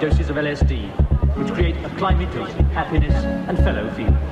doses of LSD, which create a climate of happiness and fellow feeling.